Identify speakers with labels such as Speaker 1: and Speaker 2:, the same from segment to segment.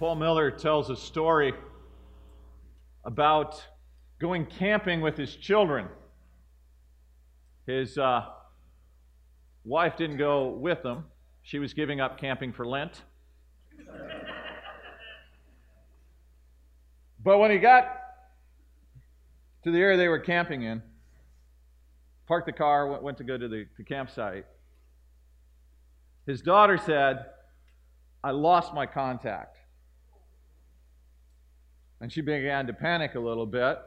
Speaker 1: Paul Miller tells a story about going camping with his children. His uh, wife didn't go with them, she was giving up camping for Lent. but when he got to the area they were camping in, parked the car, went, went to go to the, the campsite. His daughter said, I lost my contact. And she began to panic a little bit.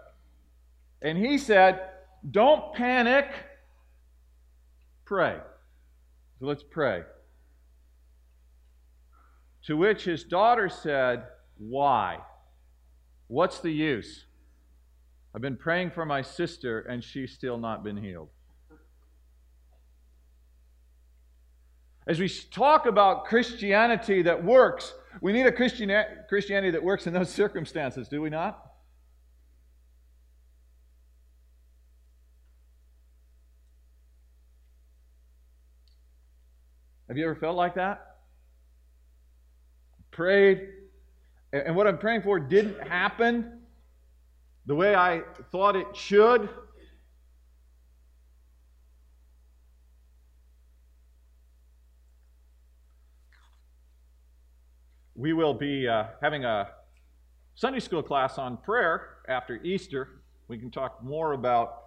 Speaker 1: And he said, Don't panic, pray. So let's pray. To which his daughter said, Why? What's the use? I've been praying for my sister and she's still not been healed. As we talk about Christianity that works, we need a Christianity that works in those circumstances, do we not? Have you ever felt like that? Prayed, and what I'm praying for didn't happen the way I thought it should. We will be uh, having a Sunday school class on prayer after Easter. We can talk more about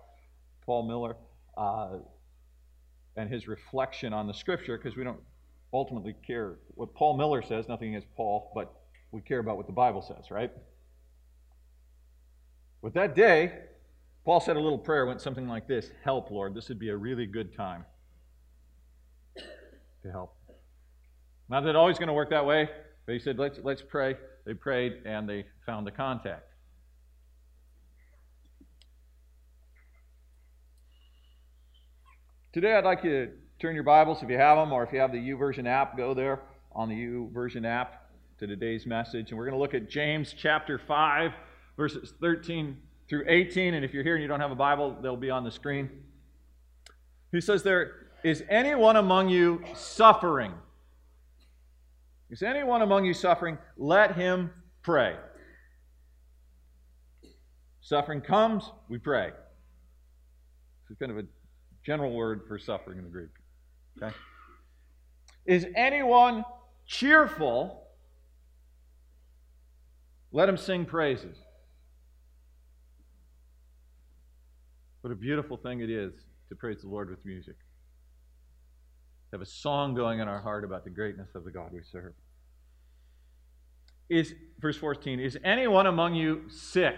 Speaker 1: Paul Miller uh, and his reflection on the scripture because we don't ultimately care what Paul Miller says, nothing against Paul, but we care about what the Bible says, right? But that day, Paul said a little prayer, went something like this Help, Lord. This would be a really good time to help. Not that always going to work that way, but he said, let's, let's pray. They prayed and they found the contact. Today, I'd like you to turn your Bibles, if you have them, or if you have the YouVersion app, go there on the YouVersion app to today's message. And we're going to look at James chapter 5 verses 13 through 18. And if you're here and you don't have a Bible, they'll be on the screen. He says there, Is anyone among you suffering? Is anyone among you suffering? Let him pray. Suffering comes, we pray. It's kind of a general word for suffering in the Greek. Okay? Is anyone cheerful? Let him sing praises. What a beautiful thing it is to praise the Lord with music. Have a song going in our heart about the greatness of the God we serve. Is verse 14, is anyone among you sick?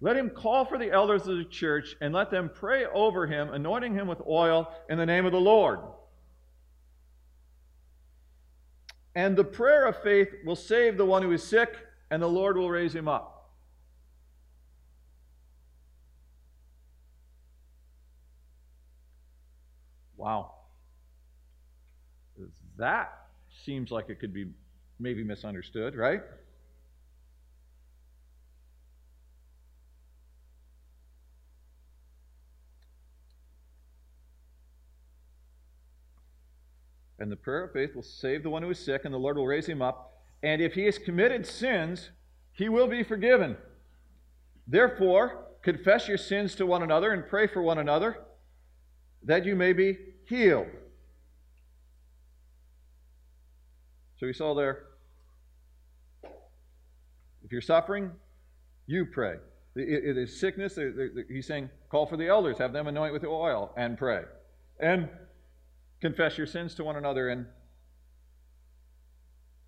Speaker 1: Let him call for the elders of the church and let them pray over him, anointing him with oil in the name of the Lord. And the prayer of faith will save the one who is sick, and the Lord will raise him up. Wow. That seems like it could be maybe misunderstood, right? And the prayer of faith will save the one who is sick, and the Lord will raise him up. And if he has committed sins, he will be forgiven. Therefore, confess your sins to one another and pray for one another that you may be healed. So we saw there if you're suffering, you pray. It is sickness. He's saying, call for the elders, have them anoint with oil, and pray. And confess your sins to one another and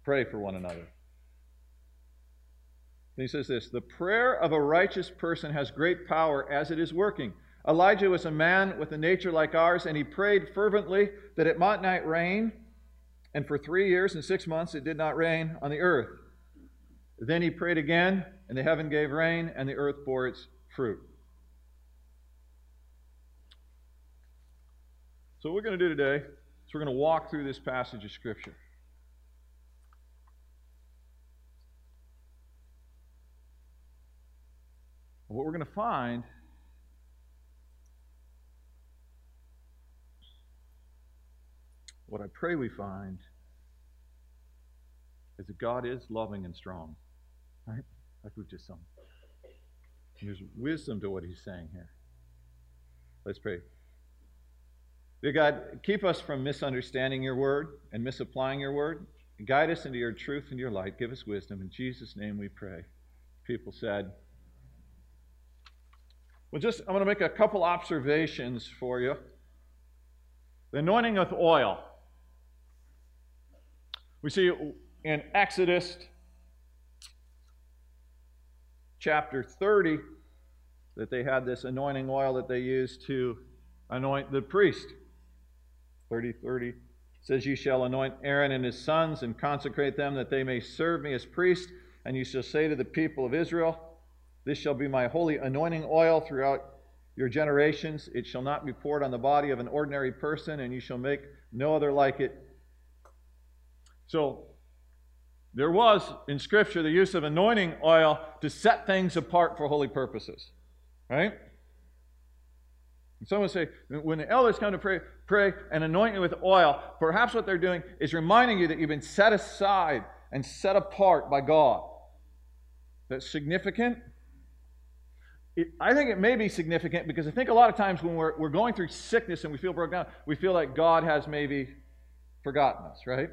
Speaker 1: pray for one another. And he says this The prayer of a righteous person has great power as it is working. Elijah was a man with a nature like ours, and he prayed fervently that it might not rain. And for three years and six months it did not rain on the earth. Then he prayed again, and the heaven gave rain, and the earth bore its fruit. So, what we're going to do today is we're going to walk through this passage of Scripture. What we're going to find what I pray we find is that God is loving and strong. Right? Like we've just sung. There's wisdom to what he's saying here. Let's pray. Dear God, keep us from misunderstanding your word and misapplying your word. Guide us into your truth and your light. Give us wisdom. In Jesus' name we pray. People said, Well, just, I'm going to make a couple observations for you. The anointing with oil. We see in Exodus chapter 30 that they had this anointing oil that they used to anoint the priest. 30 30 says, You shall anoint Aaron and his sons and consecrate them that they may serve me as priests. And you shall say to the people of Israel, This shall be my holy anointing oil throughout your generations. It shall not be poured on the body of an ordinary person, and you shall make no other like it. So, there was in Scripture the use of anointing oil to set things apart for holy purposes. Right? Someone say, when the elders come to pray, pray and anoint you with oil, perhaps what they're doing is reminding you that you've been set aside and set apart by God. That's significant. It, I think it may be significant because I think a lot of times when we're, we're going through sickness and we feel broken down, we feel like God has maybe forgotten us, right?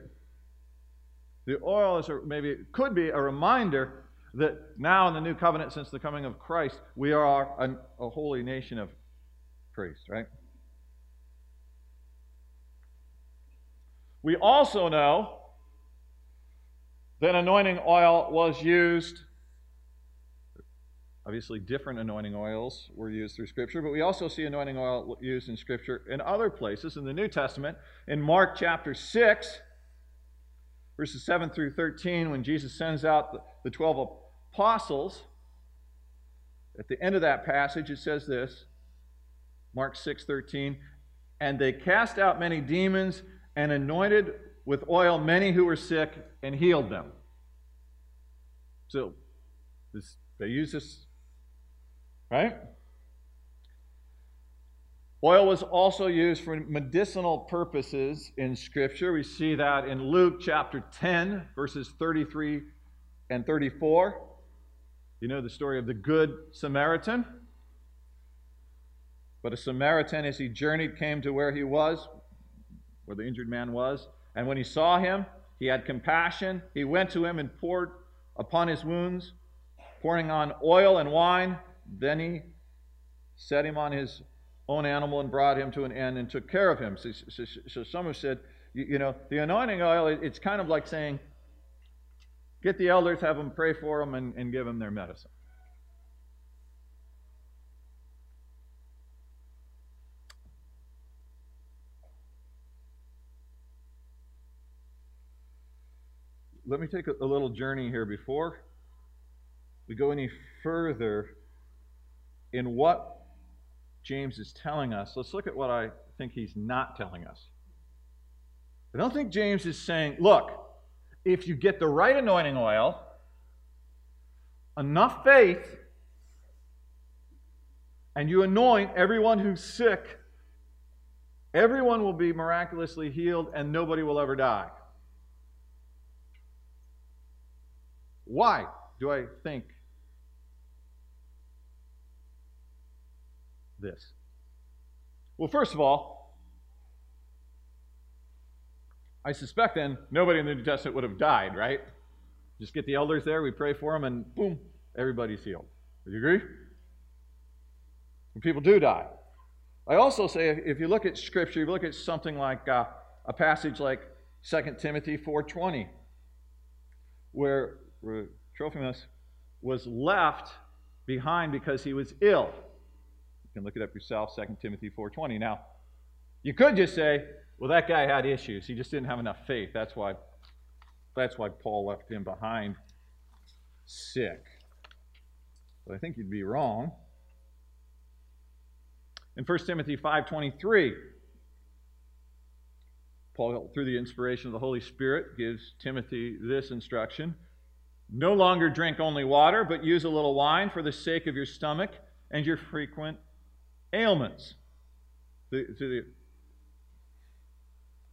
Speaker 1: The oil is maybe could be a reminder that now in the new covenant, since the coming of Christ, we are a, a holy nation of priests, right? We also know that anointing oil was used. Obviously, different anointing oils were used through Scripture, but we also see anointing oil used in Scripture in other places. In the New Testament, in Mark chapter 6, verses 7 through 13, when Jesus sends out the, the 12 apostles, at the end of that passage, it says this Mark 6 13. And they cast out many demons and anointed with oil many who were sick and healed them. So this, they use this, right? Oil was also used for medicinal purposes in Scripture. We see that in Luke chapter 10, verses 33 and 34. You know the story of the Good Samaritan? But a Samaritan, as he journeyed, came to where he was, where the injured man was. And when he saw him, he had compassion. He went to him and poured upon his wounds, pouring on oil and wine. Then he set him on his own animal and brought him to an end and took care of him. So, so, so some have said, you, you, know, the anointing oil, it's kind of like saying, get the elders, have them pray for them, and, and give them their medicine. let me take a, a little journey here before we go any further in what James is telling us. Let's look at what I think he's not telling us. I don't think James is saying, look, if you get the right anointing oil, enough faith, and you anoint everyone who's sick, everyone will be miraculously healed and nobody will ever die. Why do I think this? Well, first of all, I suspect then nobody in the New Testament would have died, right? Just get the elders there, we pray for them, and boom, everybody's healed. Would you agree? And people do die. I also say if you look at Scripture, you look at something like uh, a passage like 2 Timothy 4.20, where Trophimus was left behind because he was ill. You can look it up yourself, 2 Timothy 4.20. Now, you could just say, well, that guy had issues. He just didn't have enough faith. That's why, that's why Paul left him behind sick. But I think you'd be wrong. In 1 Timothy 5.23, Paul, through the inspiration of the Holy Spirit, gives Timothy this instruction no longer drink only water, but use a little wine for the sake of your stomach and your frequent ailments. The,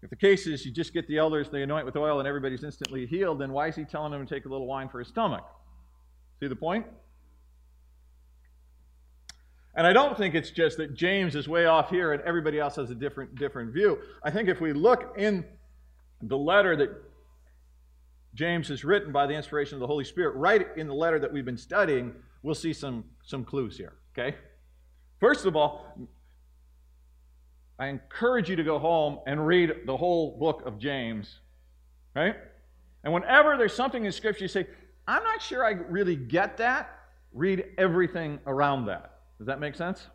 Speaker 1: If the case is you just get the elders, they anoint with oil, and everybody's instantly healed, then why is he telling them to take a little wine for his stomach? See the point? And I don't think it's just that James is way off here and everybody else has a different, different view. I think if we look in the letter that James has written by the inspiration of the Holy Spirit, right in the letter that we've been studying, we'll see some, some clues here. Okay? First of all, I encourage you to go home and read the whole book of James. Right? And whenever there's something in Scripture you say, I'm not sure I really get that, read everything around that. Does that make sense?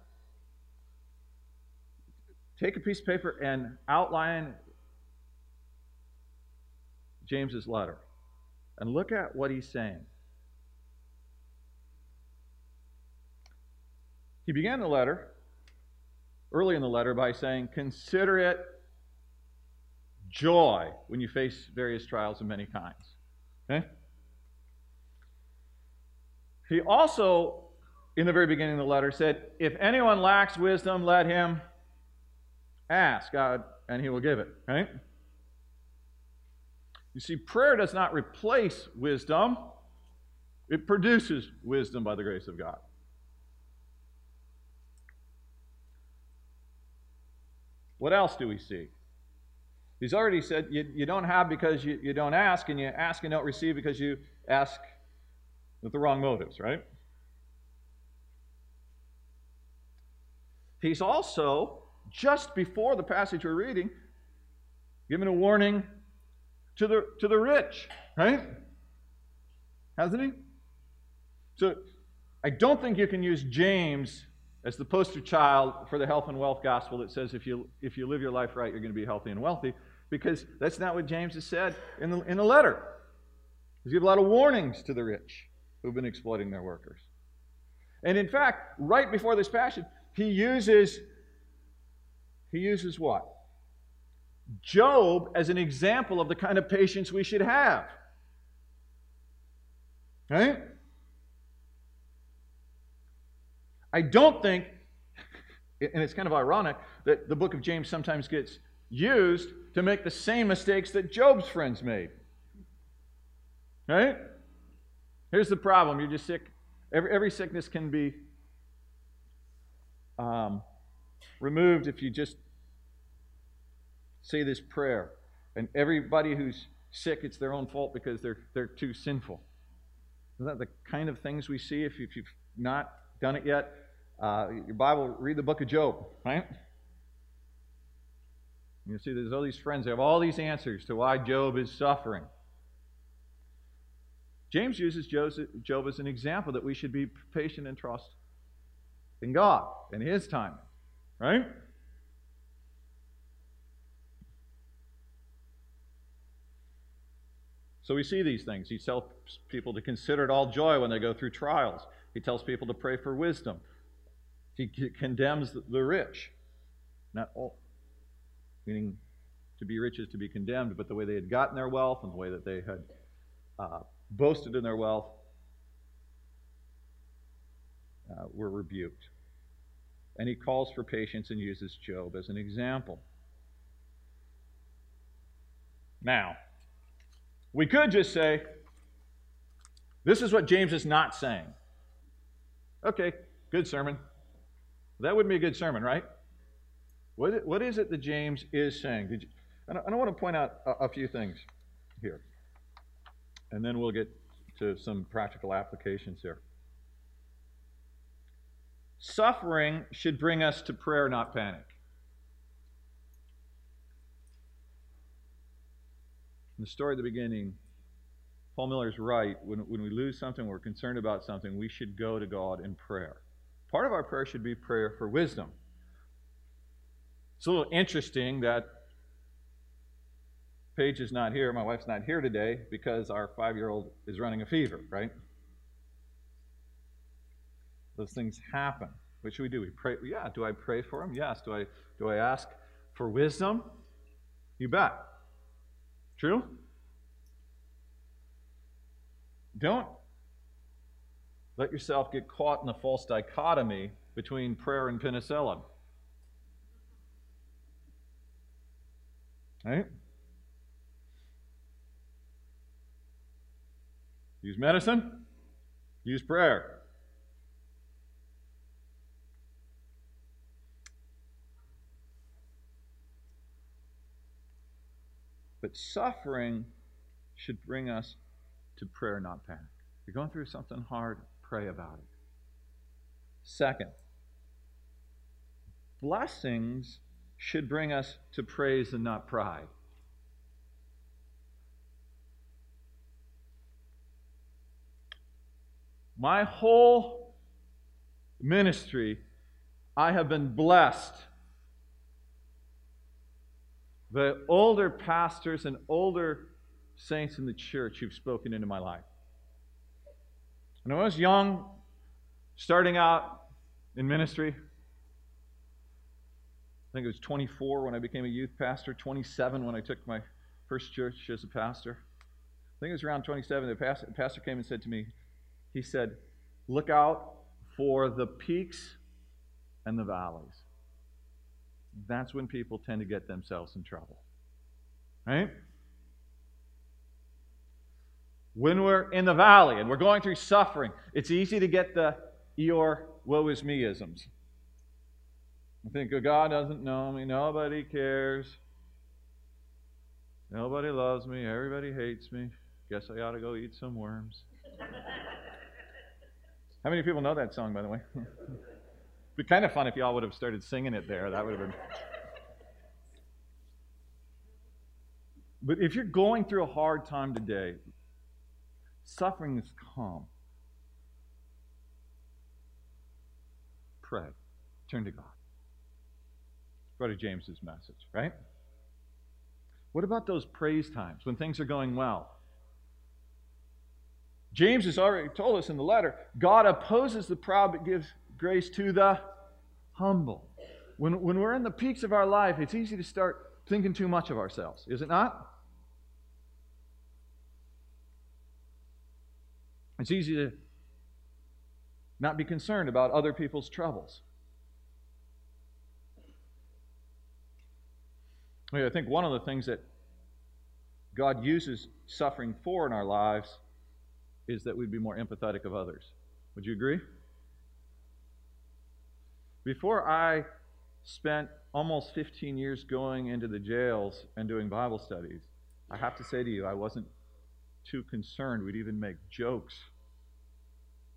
Speaker 1: Take a piece of paper and outline James's letter and look at what he's saying. He began the letter, early in the letter, by saying, Consider it joy when you face various trials of many kinds. Okay? He also, in the very beginning of the letter, said, If anyone lacks wisdom, let him ask God, and he will give it. Right? You see, prayer does not replace wisdom, it produces wisdom by the grace of God. What else do we see? He's already said you, you don't have because you, you don't ask, and you ask and don't receive because you ask with the wrong motives, right? He's also, just before the passage we're reading, given a warning to the, to the rich, right? Hasn't he? So I don't think you can use James as the poster child for the health and wealth gospel that says if you, if you live your life right, you're going to be healthy and wealthy, because that's not what James has said in the, in the letter. He's given a lot of warnings to the rich who've been exploiting their workers. And in fact, right before this passage, he uses he uses what? Job as an example of the kind of patience we should have. Right? I don't think, and it's kind of ironic, that the book of James sometimes gets used to make the same mistakes that Job's friends made. Right? Here's the problem you're just sick. Every, every sickness can be um, removed if you just say this prayer. And everybody who's sick, it's their own fault because they're, they're too sinful. Isn't that the kind of things we see if, if you've not done it yet? Uh, your Bible, read the book of Job, right? You see, there's all these friends, they have all these answers to why Job is suffering. James uses Job as an example that we should be patient and trust in God and His timing, right? So we see these things. He tells people to consider it all joy when they go through trials. He tells people to pray for wisdom. He condemns the rich. Not all, meaning to be rich is to be condemned, but the way they had gotten their wealth and the way that they had uh, boasted in their wealth uh, were rebuked. And he calls for patience and uses Job as an example. Now, we could just say, this is what James is not saying. Okay, good sermon. That would be a good sermon, right? What, what is it that James is saying? Did you, and I, want to point out a, a few things here. And then we'll get to some practical applications here. Suffering should bring us to prayer, not panic. In the story at the beginning, Paul Miller's right. When, when we lose something, we're concerned about something, we should go to God in prayer. Part of our prayer should be prayer for wisdom. It's a little interesting that Paige is not here. My wife's not here today because our five year old is running a fever, right? Those things happen. What should we do? We pray. Yeah. Do I pray for him? Yes. Do I do I ask for wisdom? You bet. True? Don't let yourself get caught in the false dichotomy between prayer and penicillin. Right? Use medicine, use prayer. But suffering should bring us to prayer, not panic. You're going through something hard, pray about it. Second, blessings should bring us to praise and not pride. My whole ministry, I have been blessed. The older pastors and older saints in the church who've spoken into my life. When I was young, starting out in ministry, I think it was 24 when I became a youth pastor, 27 when I took my first church as a pastor. I think it was around 27. The pastor, the pastor came and said to me, he said, Look out for the peaks and the valleys. That's when people tend to get themselves in trouble. Right? When we're in the valley and we're going through suffering, it's easy to get the Eeyore woe is me isms. I think, oh, God doesn't know me, nobody cares, nobody loves me, everybody hates me. Guess I ought to go eat some worms. How many people know that song, by the way? It'd be kind of fun if y'all would have started singing it there. That would have been. But if you're going through a hard time today, suffering is calm. Pray. Turn to God. Brother James's message, right? What about those praise times when things are going well? James has already told us in the letter God opposes the proud but gives grace to the humble. When, when we're in the peaks of our life, it's easy to start thinking too much of ourselves, is it not? It's easy to not be concerned about other people's troubles. I think one of the things that God uses suffering for in our lives is that we'd be more empathetic of others. Would you agree? Before I spent almost 15 years going into the jails and doing Bible studies, I have to say to you, I wasn't too concerned. We'd even make jokes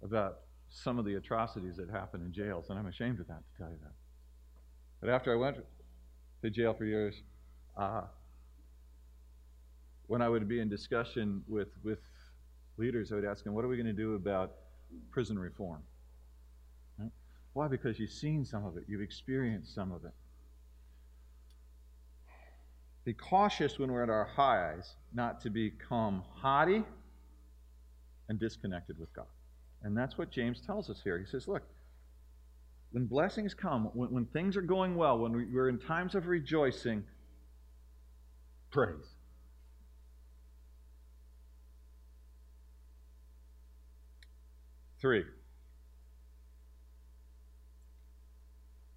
Speaker 1: about some of the atrocities that happen in jails, and I'm ashamed of that, to tell you that. But after I went to jail for years, uh, when I would be in discussion with, with leaders, I would ask them, What are we going to do about prison reform? Why? Because you've seen some of it, you've experienced some of it. Be cautious when we're at our highs not to become haughty and disconnected with God. And that's what James tells us here. He says, Look, when blessings come, when, when things are going well, when we, we're in times of rejoicing, praise. Three.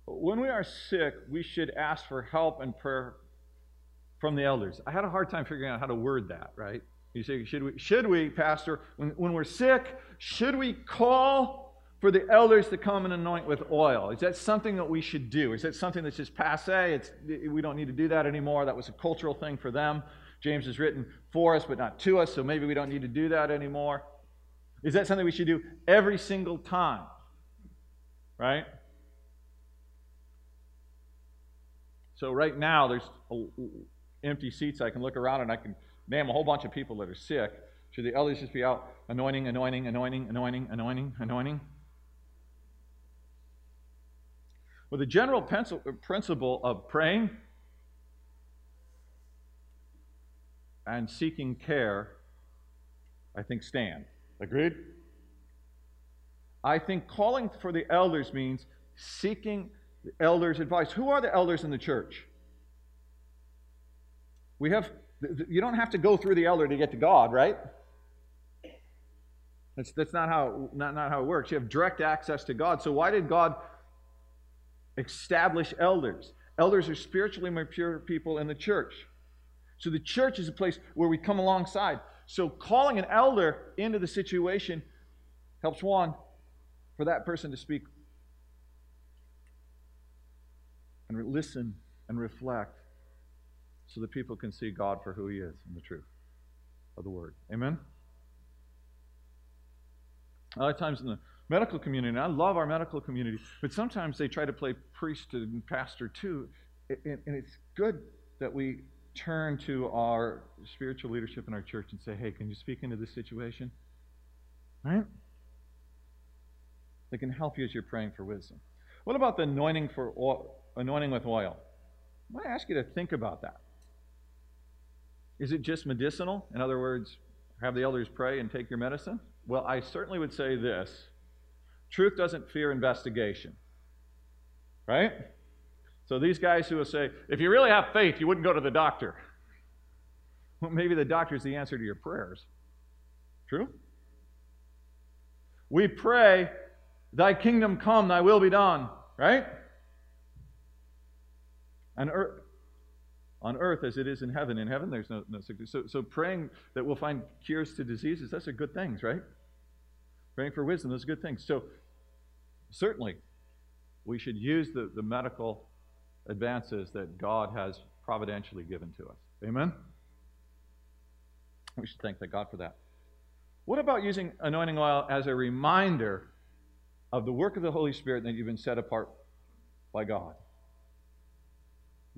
Speaker 1: When we are sick, we should ask for help and prayer from the elders. I had a hard time figuring out how to word that, right? You say, should we, should we Pastor, when, when we're sick, should we call for the elders to come and anoint with oil? Is that something that we should do? Is that something that's just passe? It's, we don't need to do that anymore. That was a cultural thing for them. James is written for us, but not to us, so maybe we don't need to do that anymore. Is that something we should do every single time? Right? So right now there's empty seats. I can look around and I can name a whole bunch of people that are sick. Should the elders just be out anointing, anointing, anointing, anointing, anointing, anointing? Well, the general uh, principle of praying and seeking care, I think, stand. Agreed? I think calling for the elders means seeking the elders' advice. Who are the elders in the church? We have, you don't have to go through the elder to get to God, right? That's, that's not, how, not, not how it works. You have direct access to God. So, why did God establish elders? Elders are spiritually mature people in the church. So the church is a place where we come alongside. So calling an elder into the situation helps one, for that person to speak and listen and reflect so that people can see God for who He is and the truth of the Word. Amen? A lot of times in the medical community, and I love our medical community, but sometimes they try to play priest and pastor too. And it's good that we turn to our spiritual leadership in our church and say, hey, can you speak into this situation? Right? They can help you as you're praying for wisdom. What about the anointing for oil, anointing with oil? I want to ask you to think about that. Is it just medicinal? In other words, have the elders pray and take your medicine? Well, I certainly would say this truth doesn't fear investigation. Right? So these guys who will say, if you really have faith, you wouldn't go to the doctor. Well, maybe the doctor is the answer to your prayers. True? We pray, Thy kingdom come, Thy will be done. Right? And earth, on earth as it is in heaven. In heaven, there's no, no sickness. So, so praying that we'll find cures to diseases, that's a good things, right? Praying for wisdom, those are good things. So certainly, we should use the, the medical advances that God has providentially given to us. Amen? We should thank God for that. What about using anointing oil as a reminder of the work of the Holy Spirit that you've been set apart by God?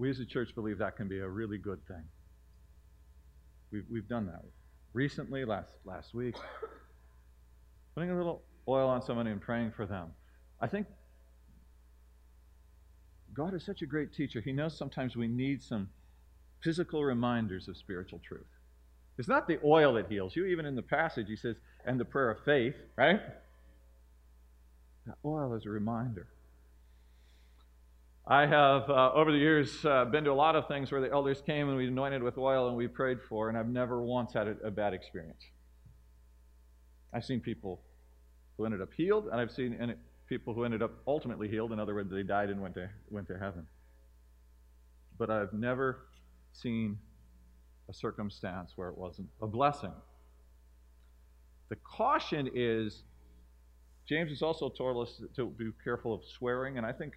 Speaker 1: We as a church believe that can be a really good thing. We've, we've done that recently, last, last week. Putting a little oil on somebody and praying for them. I think God is such a great teacher. He knows sometimes we need some physical reminders of spiritual truth. It's not the oil that heals you. Even in the passage, he says, and the prayer of faith, right? That oil is a reminder. I have, uh, over the years, uh, been to a lot of things where the elders came and we anointed with oil and we prayed for, and I've never once had a, a bad experience. I've seen people who ended up healed, and I've seen people who ended up ultimately healed. In other words, they died and went to, went to heaven. But I've never seen a circumstance where it wasn't a blessing. The caution is James has also told us to be careful of swearing, and I think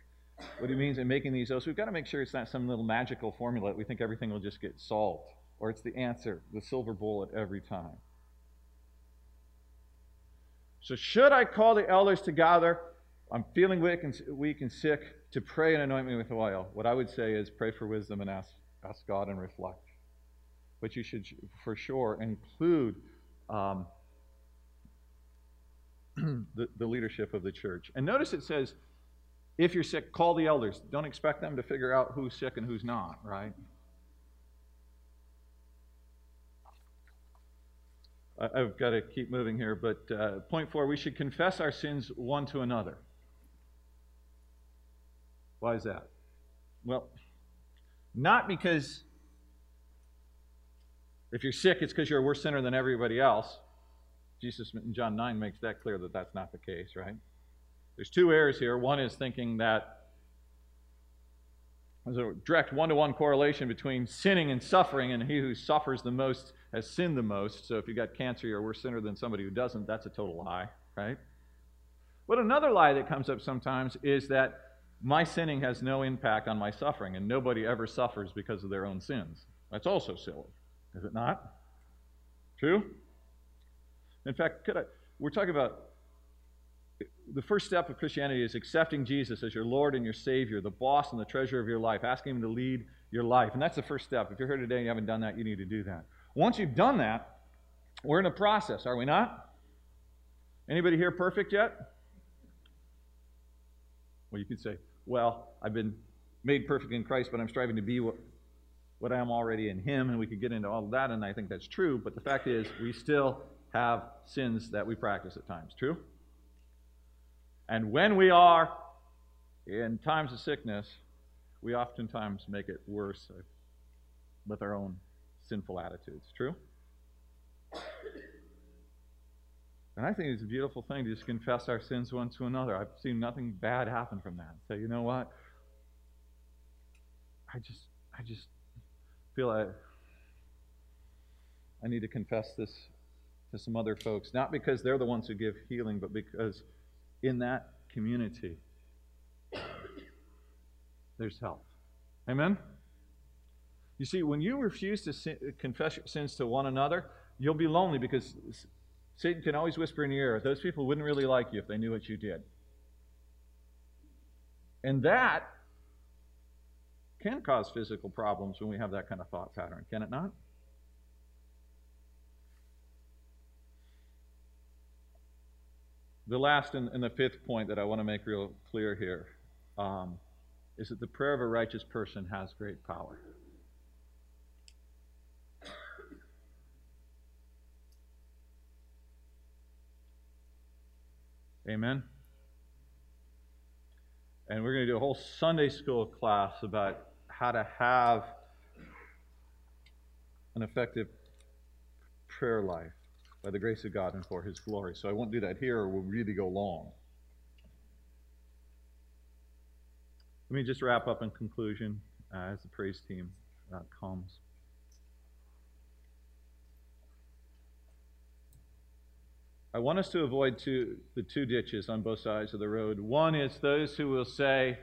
Speaker 1: what he means in making these oaths, we've got to make sure it's not some little magical formula that we think everything will just get solved, or it's the answer, the silver bullet every time. So, should I call the elders together? I'm feeling weak and, weak and sick to pray and anoint me with oil. What I would say is pray for wisdom and ask, ask God and reflect. But you should, for sure, include um, the, the leadership of the church. And notice it says, if you're sick, call the elders. Don't expect them to figure out who's sick and who's not, right? I've got to keep moving here, but uh, point four we should confess our sins one to another. Why is that? Well, not because if you're sick, it's because you're a worse sinner than everybody else. Jesus in John 9 makes that clear that that's not the case, right? There's two errors here. One is thinking that there's a direct one to one correlation between sinning and suffering, and he who suffers the most has sinned the most. So if you've got cancer, you're a worse sinner than somebody who doesn't. That's a total lie, right? But another lie that comes up sometimes is that my sinning has no impact on my suffering, and nobody ever suffers because of their own sins. That's also silly, is it not? True? In fact, I, we're talking about the first step of Christianity is accepting Jesus as your Lord and your Savior, the boss and the treasure of your life, asking Him to lead your life. And that's the first step. If you're here today and you haven't done that, you need to do that. Once you've done that, we're in a process, are we not? Anybody here perfect yet? Well, you could say, well, I've been made perfect in Christ, but I'm striving to be what, what I am already in Him, and we could get into all of that, and I think that's true. But the fact is, we still have sins that we practice at times. True? And when we are in times of sickness, we oftentimes make it worse with our own sinful attitudes. True? And I think it's a beautiful thing to just confess our sins one to another. I've seen nothing bad happen from that. Say, you know what? I just, I just feel I, I need to confess this to some other folks, not because they're the ones who give healing, but because in that community, there's health. Amen? You see, when you refuse to sin, confess your sins to one another, you'll be lonely because Satan can always whisper in your ear, those people wouldn't really like you if they knew what you did. And that can cause physical problems when we have that kind of thought pattern, can it not? The last and, and the fifth point that I want to make real clear here um, is that the prayer of a righteous person has great power. Amen. And we're going to do a whole Sunday school class about how to have an effective prayer life by the grace of God and for His glory. So I won't do that here, or we'll really go long. Let me just wrap up in conclusion uh, as the praise team uh, comes. I want us to avoid two, the two ditches on both sides of the road. One is those who will say,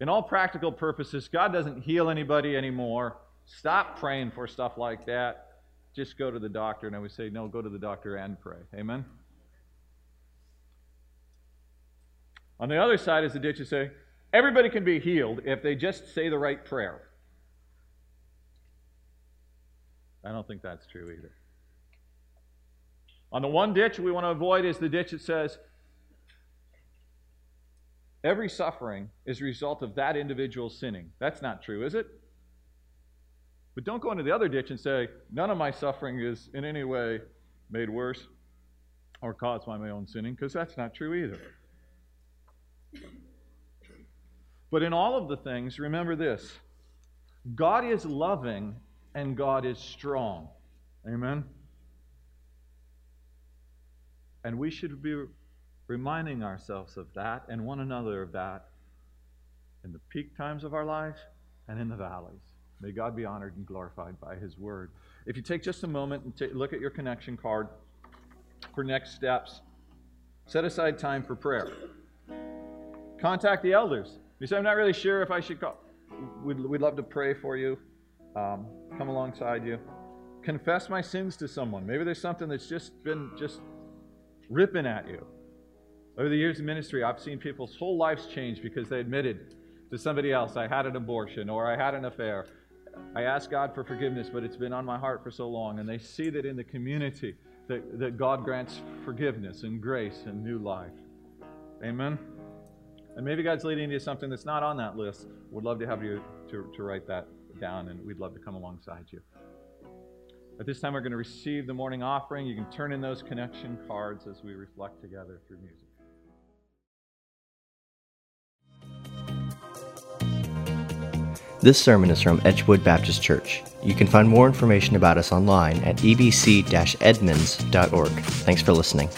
Speaker 1: in all practical purposes, God doesn't heal anybody anymore. Stop praying for stuff like that. Just go to the doctor. And I would say, no, go to the doctor and pray. Amen? On the other side is the ditch to say, everybody can be healed if they just say the right prayer. I don't think that's true either. On the one ditch we want to avoid is the ditch that says every suffering is a result of that individual sinning. That's not true, is it? But don't go into the other ditch and say, none of my suffering is in any way made worse or caused by my own sinning, because that's not true either. But in all of the things, remember this God is loving and God is strong. Amen? And we should be reminding ourselves of that and one another of that in the peak times of our lives and in the valleys. May God be honored and glorified by His word. If you take just a moment and look at your connection card for next steps, set aside time for prayer. Contact the elders. You say, I'm not really sure if I should call. We'd, we'd love to pray for you, um, come alongside you. Confess my sins to someone. Maybe there's something that's just been just ripping at you. Over the years of ministry, I've seen people's whole lives change because they admitted to somebody else, I had an abortion or I had an affair. I ask God for forgiveness, but it's been on my heart for so long. And they see that in the community that, that God grants forgiveness and grace and new life. Amen? And maybe God's leading you to something that's not on that list. We'd love to have you to, to write that down, and we'd love to come alongside you. At this time, we're going to receive the morning offering. You can turn in those connection cards as we reflect together through music.
Speaker 2: This sermon is from Edgewood Baptist Church. You can find more information about us online at ebc edmonds.org. Thanks for listening.